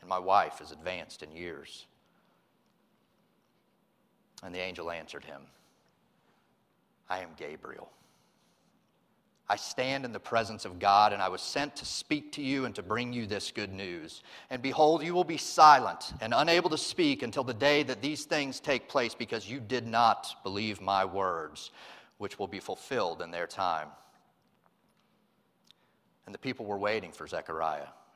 and my wife is advanced in years. And the angel answered him, I am Gabriel. I stand in the presence of God, and I was sent to speak to you and to bring you this good news. And behold, you will be silent and unable to speak until the day that these things take place, because you did not believe my words, which will be fulfilled in their time. And the people were waiting for Zechariah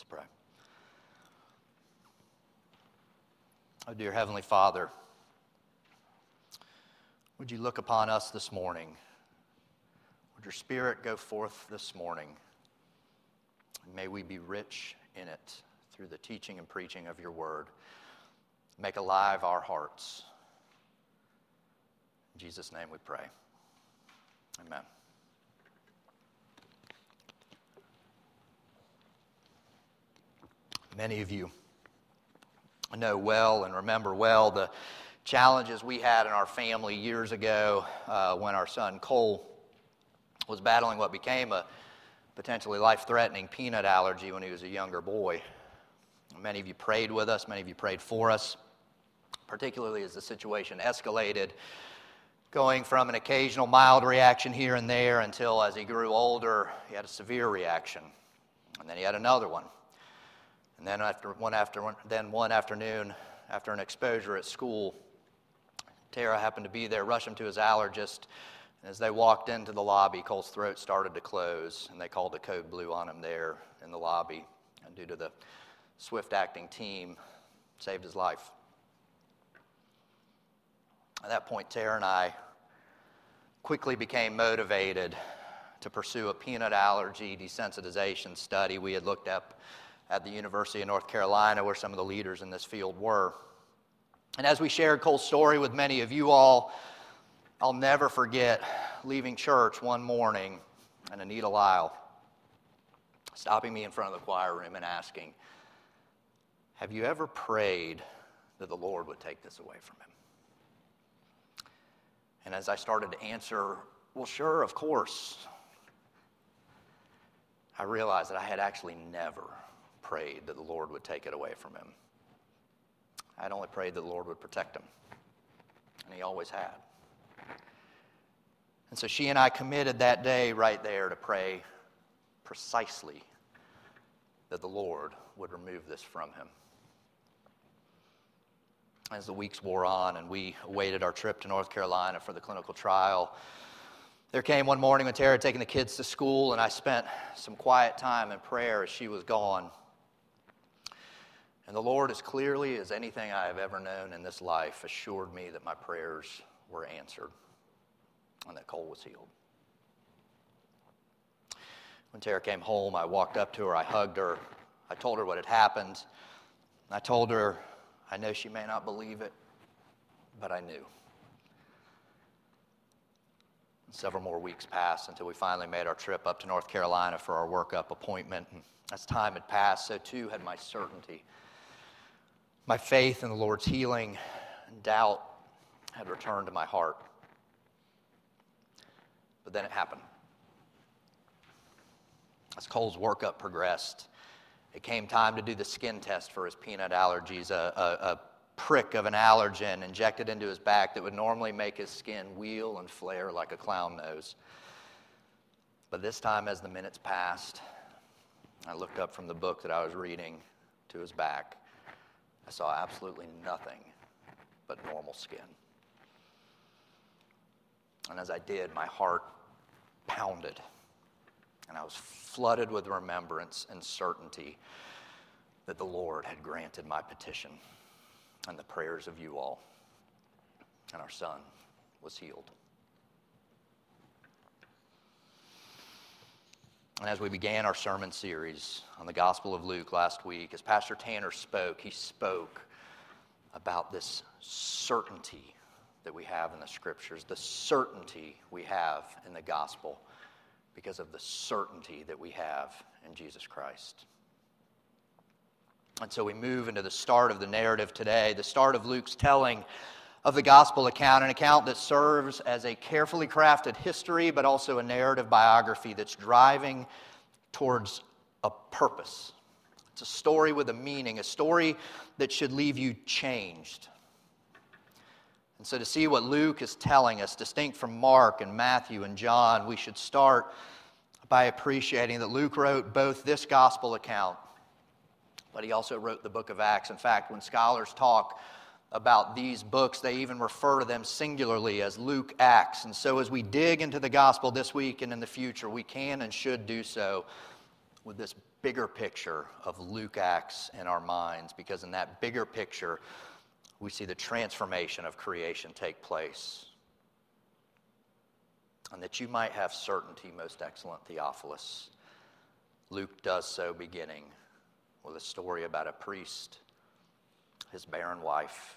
Let's pray. Oh, dear Heavenly Father, would you look upon us this morning? Would your Spirit go forth this morning? may we be rich in it through the teaching and preaching of your word. Make alive our hearts. In Jesus' name we pray. Amen. Many of you know well and remember well the challenges we had in our family years ago uh, when our son Cole was battling what became a potentially life threatening peanut allergy when he was a younger boy. Many of you prayed with us, many of you prayed for us, particularly as the situation escalated, going from an occasional mild reaction here and there until as he grew older, he had a severe reaction. And then he had another one. And then after one after then one afternoon, after an exposure at school, Tara happened to be there, rushed him to his allergist. And as they walked into the lobby, Cole's throat started to close, and they called the code blue on him there in the lobby. And due to the swift acting team, saved his life. At that point, Tara and I quickly became motivated to pursue a peanut allergy desensitization study we had looked up at the University of North Carolina, where some of the leaders in this field were. And as we shared Cole's story with many of you all, I'll never forget leaving church one morning and Anita Lyle stopping me in front of the choir room and asking, Have you ever prayed that the Lord would take this away from him? And as I started to answer, Well, sure, of course, I realized that I had actually never prayed that the Lord would take it away from him. I'd only prayed that the Lord would protect him, and he always had. And so she and I committed that day right there to pray precisely that the Lord would remove this from him. As the weeks wore on and we awaited our trip to North Carolina for the clinical trial, there came one morning when Tara had taken the kids to school, and I spent some quiet time in prayer as she was gone. And the Lord, as clearly as anything I have ever known in this life, assured me that my prayers were answered and that Cole was healed. When Tara came home, I walked up to her, I hugged her, I told her what had happened. I told her, I know she may not believe it, but I knew. Several more weeks passed until we finally made our trip up to North Carolina for our workup appointment. And as time had passed, so too had my certainty. My faith in the Lord's healing and doubt had returned to my heart. But then it happened. As Cole's workup progressed, it came time to do the skin test for his peanut allergies, a, a, a prick of an allergen injected into his back that would normally make his skin wheal and flare like a clown nose. But this time, as the minutes passed, I looked up from the book that I was reading to his back. I saw absolutely nothing but normal skin. And as I did, my heart pounded. And I was flooded with remembrance and certainty that the Lord had granted my petition and the prayers of you all. And our son was healed. And as we began our sermon series on the Gospel of Luke last week, as Pastor Tanner spoke, he spoke about this certainty that we have in the scriptures, the certainty we have in the gospel because of the certainty that we have in Jesus Christ. And so we move into the start of the narrative today, the start of Luke's telling of the gospel account, an account that serves as a carefully crafted history, but also a narrative biography that's driving towards a purpose. It's a story with a meaning, a story that should leave you changed. And so, to see what Luke is telling us, distinct from Mark and Matthew and John, we should start by appreciating that Luke wrote both this gospel account, but he also wrote the book of Acts. In fact, when scholars talk about these books, they even refer to them singularly as Luke Acts. And so, as we dig into the gospel this week and in the future, we can and should do so with this bigger picture of Luke Acts in our minds, because in that bigger picture, we see the transformation of creation take place. And that you might have certainty, most excellent Theophilus. Luke does so beginning with a story about a priest, his barren wife,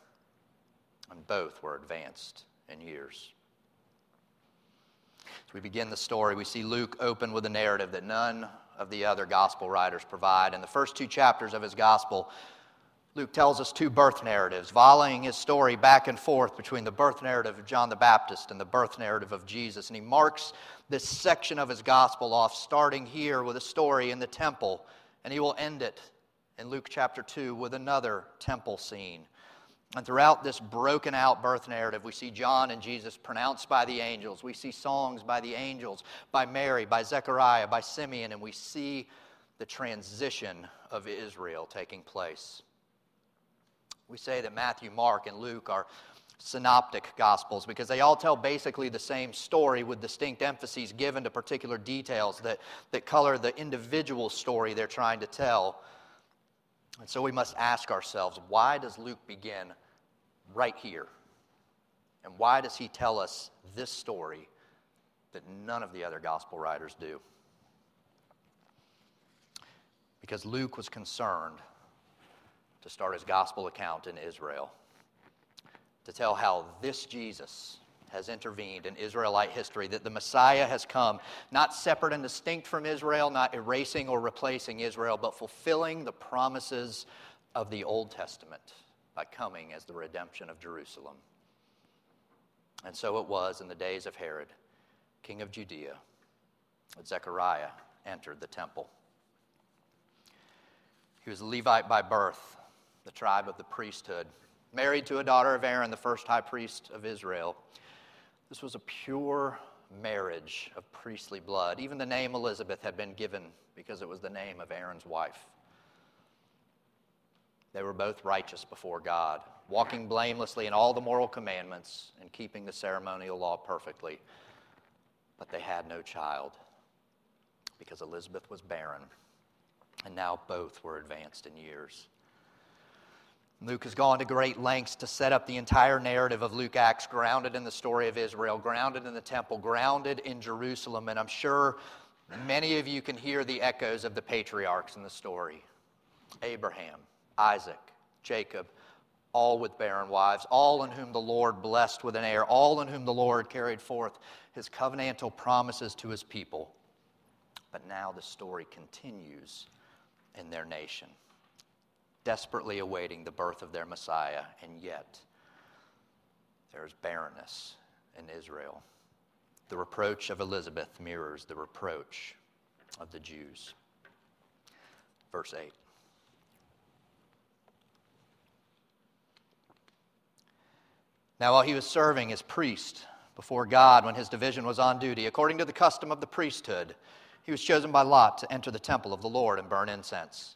and both were advanced in years. As we begin the story, we see Luke open with a narrative that none of the other gospel writers provide. In the first two chapters of his gospel, Luke tells us two birth narratives, volleying his story back and forth between the birth narrative of John the Baptist and the birth narrative of Jesus. And he marks this section of his gospel off, starting here with a story in the temple, and he will end it in Luke chapter 2 with another temple scene. And throughout this broken out birth narrative, we see John and Jesus pronounced by the angels. We see songs by the angels, by Mary, by Zechariah, by Simeon, and we see the transition of Israel taking place. We say that Matthew, Mark, and Luke are synoptic gospels because they all tell basically the same story with distinct emphases given to particular details that, that color the individual story they're trying to tell. And so we must ask ourselves why does Luke begin right here? And why does he tell us this story that none of the other gospel writers do? Because Luke was concerned to start his gospel account in Israel, to tell how this Jesus has intervened in Israelite history, that the Messiah has come, not separate and distinct from Israel, not erasing or replacing Israel, but fulfilling the promises of the Old Testament by coming as the redemption of Jerusalem. And so it was in the days of Herod, king of Judea, that Zechariah entered the temple. He was a Levite by birth, the tribe of the priesthood, married to a daughter of Aaron, the first high priest of Israel. This was a pure marriage of priestly blood. Even the name Elizabeth had been given because it was the name of Aaron's wife. They were both righteous before God, walking blamelessly in all the moral commandments and keeping the ceremonial law perfectly. But they had no child because Elizabeth was barren and now both were advanced in years. Luke has gone to great lengths to set up the entire narrative of Luke Acts, grounded in the story of Israel, grounded in the temple, grounded in Jerusalem. And I'm sure many of you can hear the echoes of the patriarchs in the story Abraham, Isaac, Jacob, all with barren wives, all in whom the Lord blessed with an heir, all in whom the Lord carried forth his covenantal promises to his people. But now the story continues in their nation desperately awaiting the birth of their Messiah, and yet there is barrenness in Israel. The reproach of Elizabeth mirrors the reproach of the Jews. Verse 8. Now, while he was serving as priest before God when his division was on duty, according to the custom of the priesthood, he was chosen by Lot to enter the temple of the Lord and burn incense.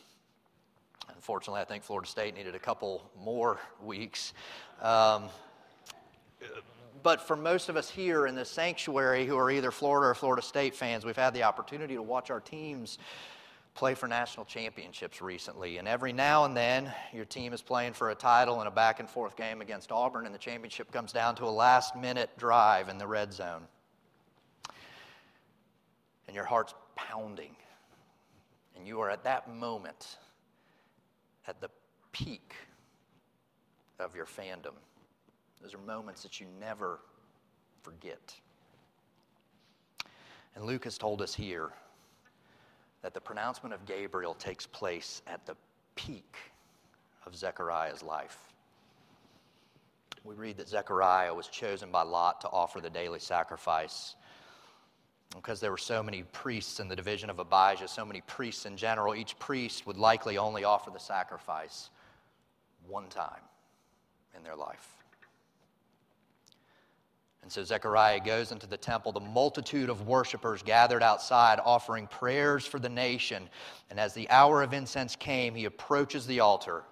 Unfortunately, I think Florida State needed a couple more weeks. Um, but for most of us here in the sanctuary who are either Florida or Florida State fans, we've had the opportunity to watch our teams play for national championships recently. And every now and then, your team is playing for a title in a back and forth game against Auburn, and the championship comes down to a last minute drive in the red zone. And your heart's pounding. And you are at that moment at the peak of your fandom. Those are moments that you never forget. And Luke has told us here that the pronouncement of Gabriel takes place at the peak of Zechariah's life. We read that Zechariah was chosen by Lot to offer the daily sacrifice because there were so many priests in the division of Abijah, so many priests in general, each priest would likely only offer the sacrifice one time in their life. And so Zechariah goes into the temple. The multitude of worshipers gathered outside, offering prayers for the nation. And as the hour of incense came, he approaches the altar.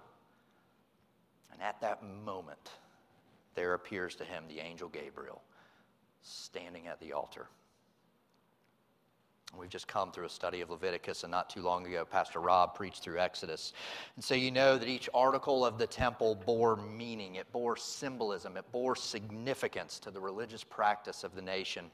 And at that moment, there appears to him the angel Gabriel standing at the altar. We've just come through a study of Leviticus, and not too long ago, Pastor Rob preached through Exodus. And so you know that each article of the temple bore meaning, it bore symbolism, it bore significance to the religious practice of the nation.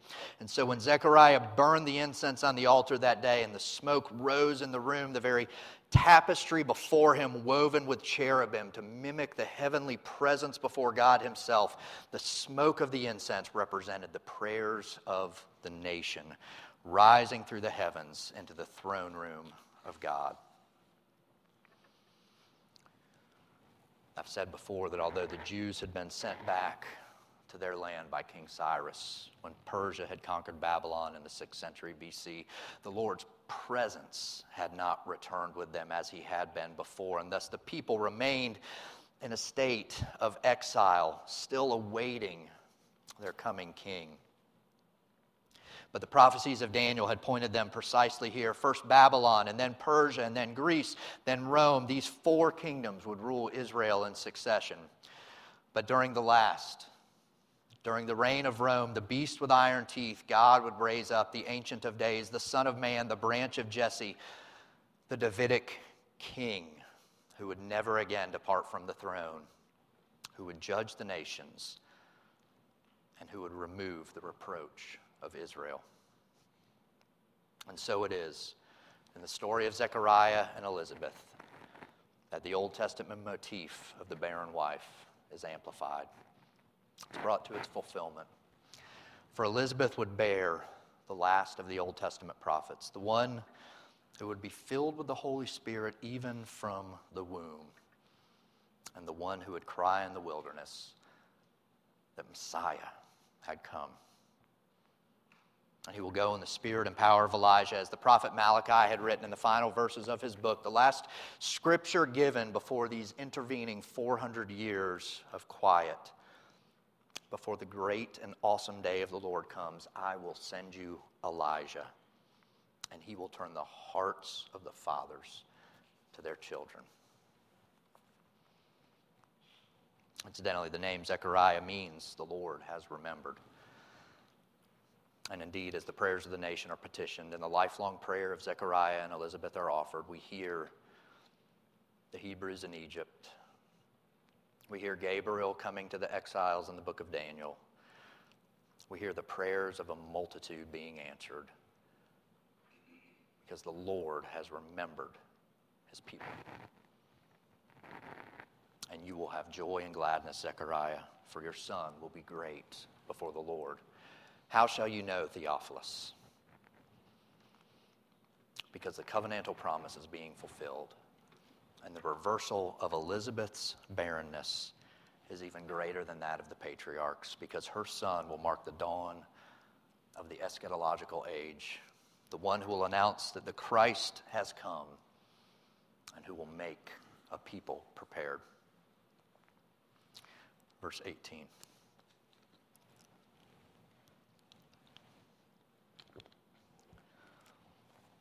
And so when Zechariah burned the incense on the altar that day and the smoke rose in the room, the very tapestry before him, woven with cherubim to mimic the heavenly presence before God Himself, the smoke of the incense represented the prayers of the nation rising through the heavens into the throne room of God. I've said before that although the Jews had been sent back to their land by King Cyrus when Persia had conquered Babylon in the 6th century BC, the Lord's presence had not returned with them as he had been before, and thus the people remained in a state of exile, still awaiting their coming king. But the prophecies of Daniel had pointed them precisely here. First Babylon, and then Persia, and then Greece, then Rome. These four kingdoms would rule Israel in succession. But during the last, during the reign of Rome, the beast with iron teeth, God would raise up the Ancient of Days, the Son of Man, the branch of Jesse, the Davidic king who would never again depart from the throne, who would judge the nations, and who would remove the reproach of Israel. And so it is in the story of Zechariah and Elizabeth that the Old Testament motif of the barren wife is amplified. It's brought to its fulfillment. For Elizabeth would bear the last of the Old Testament prophets, the one who would be filled with the Holy Spirit even from the womb, and the one who would cry in the wilderness that Messiah had come. And he will go in the spirit and power of Elijah, as the prophet Malachi had written in the final verses of his book, the last scripture given before these intervening 400 years of quiet. Before the great and awesome day of the Lord comes, I will send you Elijah, and he will turn the hearts of the fathers to their children. Incidentally, the name Zechariah means the Lord has remembered. And indeed, as the prayers of the nation are petitioned and the lifelong prayer of Zechariah and Elizabeth are offered, we hear the Hebrews in Egypt. We hear Gabriel coming to the exiles in the book of Daniel. We hear the prayers of a multitude being answered because the Lord has remembered his people. And you will have joy and gladness, Zechariah, for your son will be great before the Lord. How shall you know, Theophilus? Because the covenantal promise is being fulfilled, and the reversal of Elizabeth's barrenness is even greater than that of the patriarchs, because her son will mark the dawn of the eschatological age, the one who will announce that the Christ has come and who will make a people prepared. Verse 18.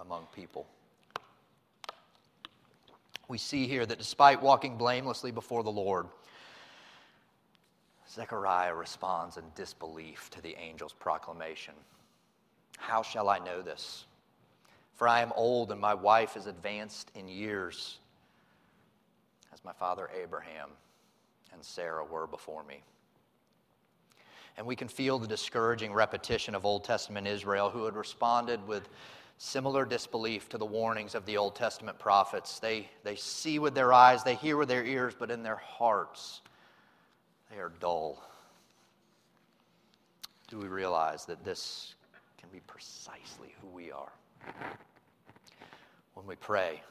among people. We see here that despite walking blamelessly before the Lord, Zechariah responds in disbelief to the angel's proclamation. How shall I know this? For I am old and my wife is advanced in years, as my father Abraham and Sarah were before me. And we can feel the discouraging repetition of Old Testament Israel, who had responded with similar disbelief to the warnings of the Old Testament prophets. They, they see with their eyes, they hear with their ears, but in their hearts, they are dull. Do we realize that this can be precisely who we are? When we pray,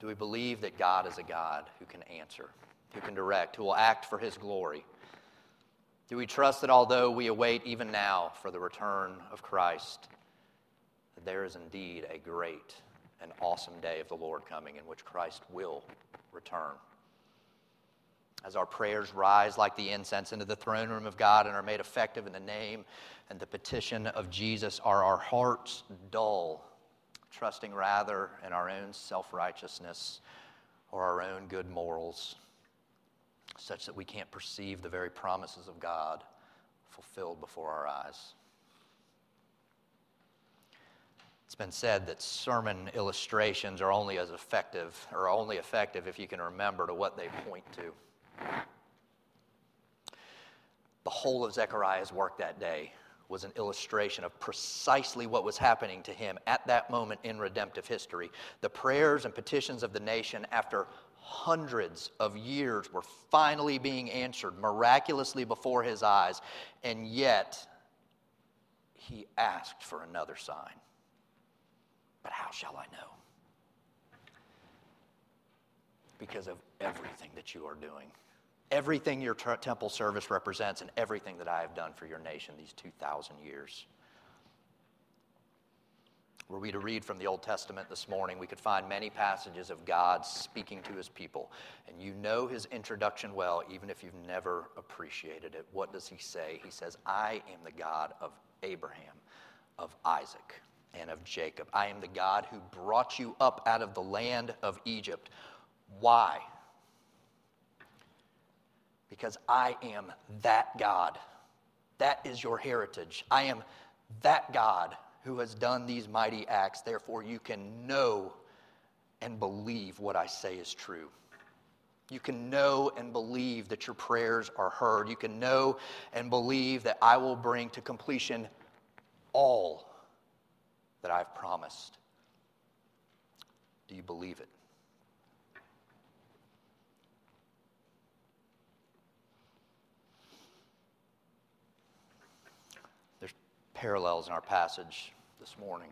do we believe that God is a God who can answer, who can direct, who will act for his glory? Do we trust that although we await even now for the return of Christ, there is indeed a great and awesome day of the Lord coming in which Christ will return. As our prayers rise like the incense into the throne room of God and are made effective in the name and the petition of Jesus, are our hearts dull, trusting rather in our own self righteousness or our own good morals, such that we can't perceive the very promises of God fulfilled before our eyes? It's been said that sermon illustrations are only as effective, or only effective if you can remember to what they point to. The whole of Zechariah's work that day was an illustration of precisely what was happening to him at that moment in redemptive history. The prayers and petitions of the nation, after hundreds of years, were finally being answered miraculously before his eyes, and yet he asked for another sign. But how shall I know? because of everything that you are doing. Everything your t- temple service represents and everything that I have done for your nation these 2,000 years. Were we to read from the Old Testament this morning, we could find many passages of God speaking to his people. And you know his introduction well, even if you've never appreciated it. What does he say? He says, I am the God of Abraham, of Isaac, and of Jacob. I am the God who brought you up out of the land of Egypt. Why? Because I am that God. That is your heritage. I am that God who has done these mighty acts. Therefore, you can know and believe what I say is true. You can know and believe that your prayers are heard. You can know and believe that I will bring to completion all that I've promised. Do you believe it? There's parallels in our passage this morning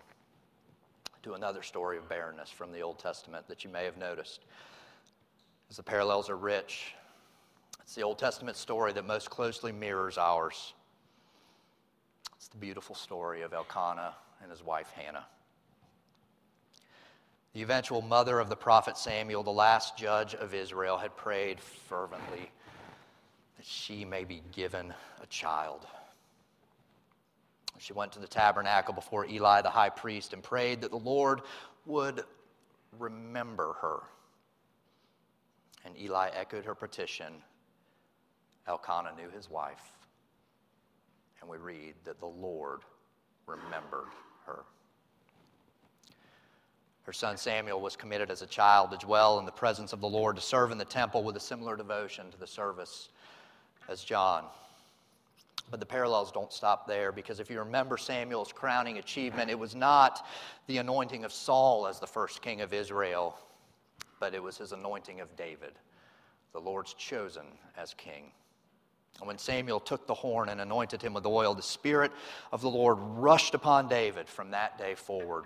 to another story of barrenness from the Old Testament that you may have noticed. As the parallels are rich, it's the Old Testament story that most closely mirrors ours. It's the beautiful story of Elkanah and his wife Hannah. The eventual mother of the prophet Samuel, the last judge of Israel, had prayed fervently that she may be given a child. She went to the tabernacle before Eli the high priest and prayed that the Lord would remember her. And Eli echoed her petition. Elkanah knew his wife. And we read that the Lord remembered her. Her son Samuel was committed as a child to dwell in the presence of the Lord, to serve in the temple with a similar devotion to the service as John. But the parallels don't stop there because if you remember Samuel's crowning achievement, it was not the anointing of Saul as the first king of Israel, but it was his anointing of David, the Lord's chosen as king. And when Samuel took the horn and anointed him with oil, the Spirit of the Lord rushed upon David from that day forward.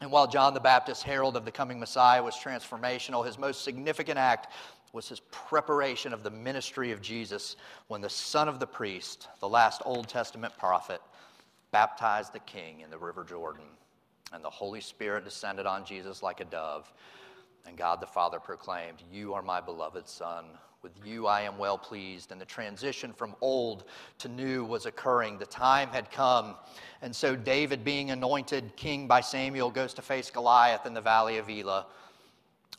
And while John the Baptist's herald of the coming Messiah was transformational, his most significant act was his preparation of the ministry of Jesus when the son of the priest, the last Old Testament prophet, baptized the king in the River Jordan. And the Holy Spirit descended on Jesus like a dove. And God the Father proclaimed, You are my beloved Son. With you I am well pleased. And the transition from old to new was occurring. The time had come. And so David, being anointed king by Samuel, goes to face Goliath in the valley of Elah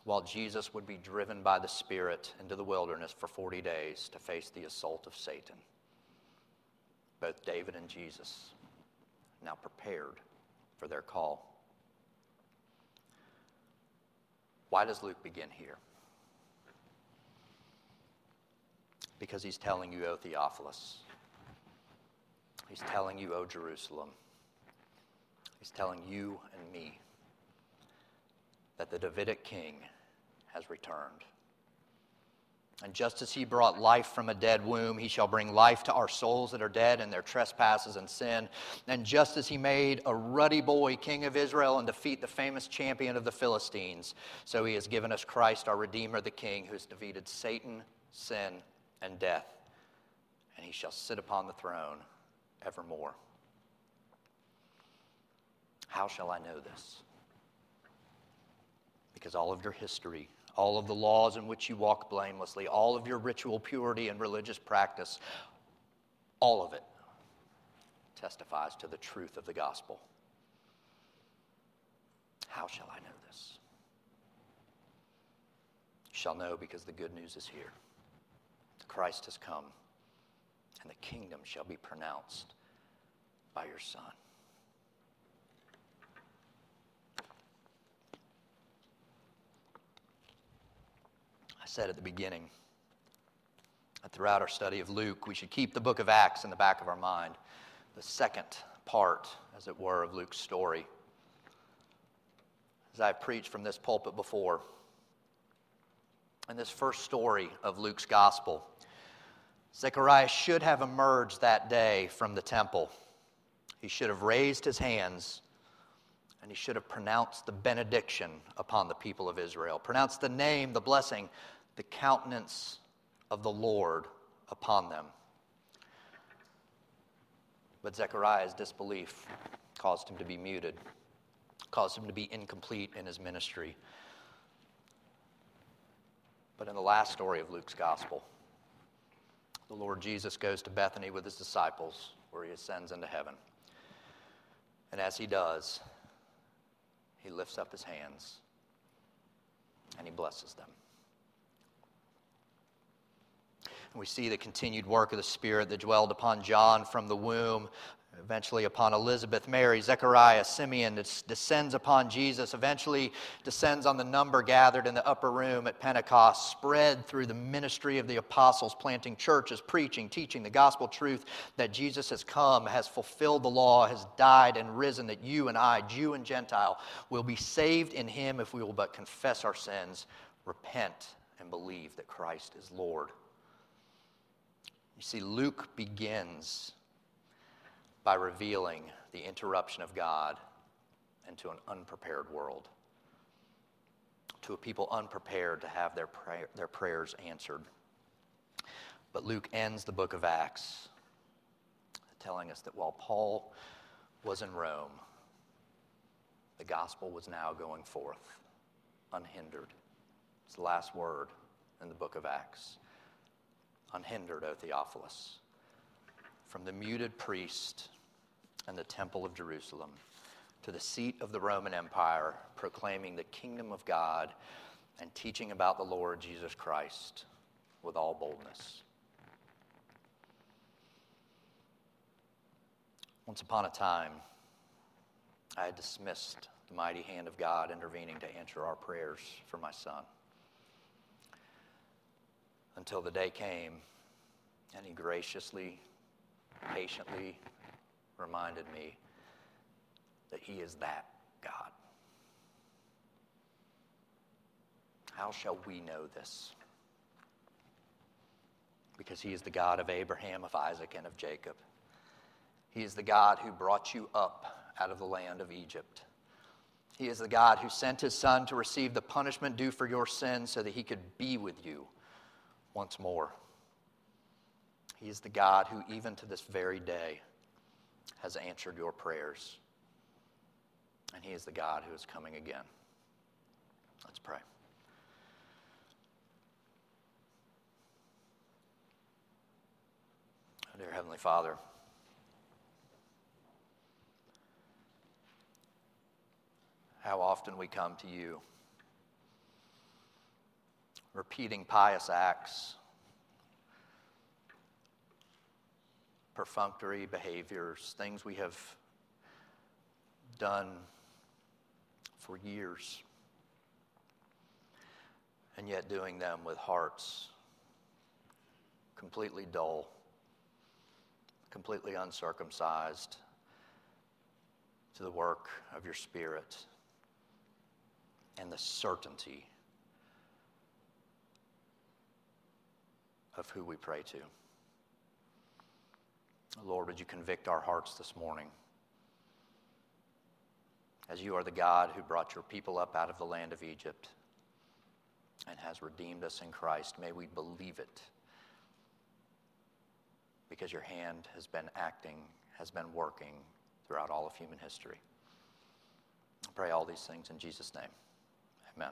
while Jesus would be driven by the Spirit into the wilderness for 40 days to face the assault of Satan. Both David and Jesus now prepared for their call. Why does Luke begin here? Because he's telling you, O Theophilus. He's telling you, O Jerusalem. He's telling you and me that the Davidic king has returned. And just as he brought life from a dead womb, he shall bring life to our souls that are dead in their trespasses and sin. And just as he made a ruddy boy king of Israel and defeat the famous champion of the Philistines, so he has given us Christ, our Redeemer, the King, who has defeated Satan, sin, and death. And he shall sit upon the throne evermore. How shall I know this? Because all of your history, all of the laws in which you walk blamelessly, all of your ritual purity and religious practice, all of it testifies to the truth of the gospel. How shall I know this? You shall know because the good news is here. Christ has come, and the kingdom shall be pronounced by your Son. I said at the beginning that throughout our study of Luke, we should keep the book of Acts in the back of our mind, the second part, as it were, of Luke's story. As I've preached from this pulpit before, in this first story of Luke's gospel, Zechariah should have emerged that day from the temple. He should have raised his hands And he should have pronounced the benediction upon the people of Israel, pronounced the name, the blessing, the countenance of the Lord upon them. But Zechariah's disbelief caused him to be muted, caused him to be incomplete in his ministry. But in the last story of Luke's gospel, the Lord Jesus goes to Bethany with his disciples, where he ascends into heaven. And as he does, he lifts up his hands and he blesses them. And we see the continued work of the Spirit that dwelled upon John from the womb, eventually upon Elizabeth, Mary, Zechariah, Simeon, it descends upon Jesus, eventually descends on the number gathered in the upper room at Pentecost, spread through the ministry of the apostles, planting churches, preaching, teaching the gospel truth that Jesus has come, has fulfilled the law, has died and risen, that you and I, Jew and Gentile, will be saved in him if we will but confess our sins, repent, and believe that Christ is Lord. You see, Luke begins by revealing the interruption of God into an unprepared world, to a people unprepared to have their, their prayers answered. But Luke ends the book of Acts telling us that while Paul was in Rome, the gospel was now going forth unhindered. It's the last word in the book of Acts unhindered, O Theophilus, from the muted priest and the temple of Jerusalem to the seat of the Roman Empire, proclaiming the kingdom of God and teaching about the Lord Jesus Christ with all boldness. Once upon a time, I had dismissed the mighty hand of God intervening to answer our prayers for my son until the day came and he graciously, patiently reminded me that he is that God. How shall we know this? Because he is the God of Abraham, of Isaac, and of Jacob. He is the God who brought you up out of the land of Egypt. He is the God who sent his son to receive the punishment due for your sins so that he could be with you once more. He is the God who, even to this very day, has answered your prayers. And He is the God who is coming again. Let's pray. Oh, Dear Heavenly Father, how often we come to you repeating pious acts, perfunctory behaviors, things we have done for years, and yet doing them with hearts completely dull, completely uncircumcised to the work of your Spirit and the certainty of who we pray to. Lord, would you convict our hearts this morning? As you are the God who brought your people up out of the land of Egypt and has redeemed us in Christ, may we believe it because your hand has been acting, has been working throughout all of human history. I pray all these things in Jesus' name. Amen.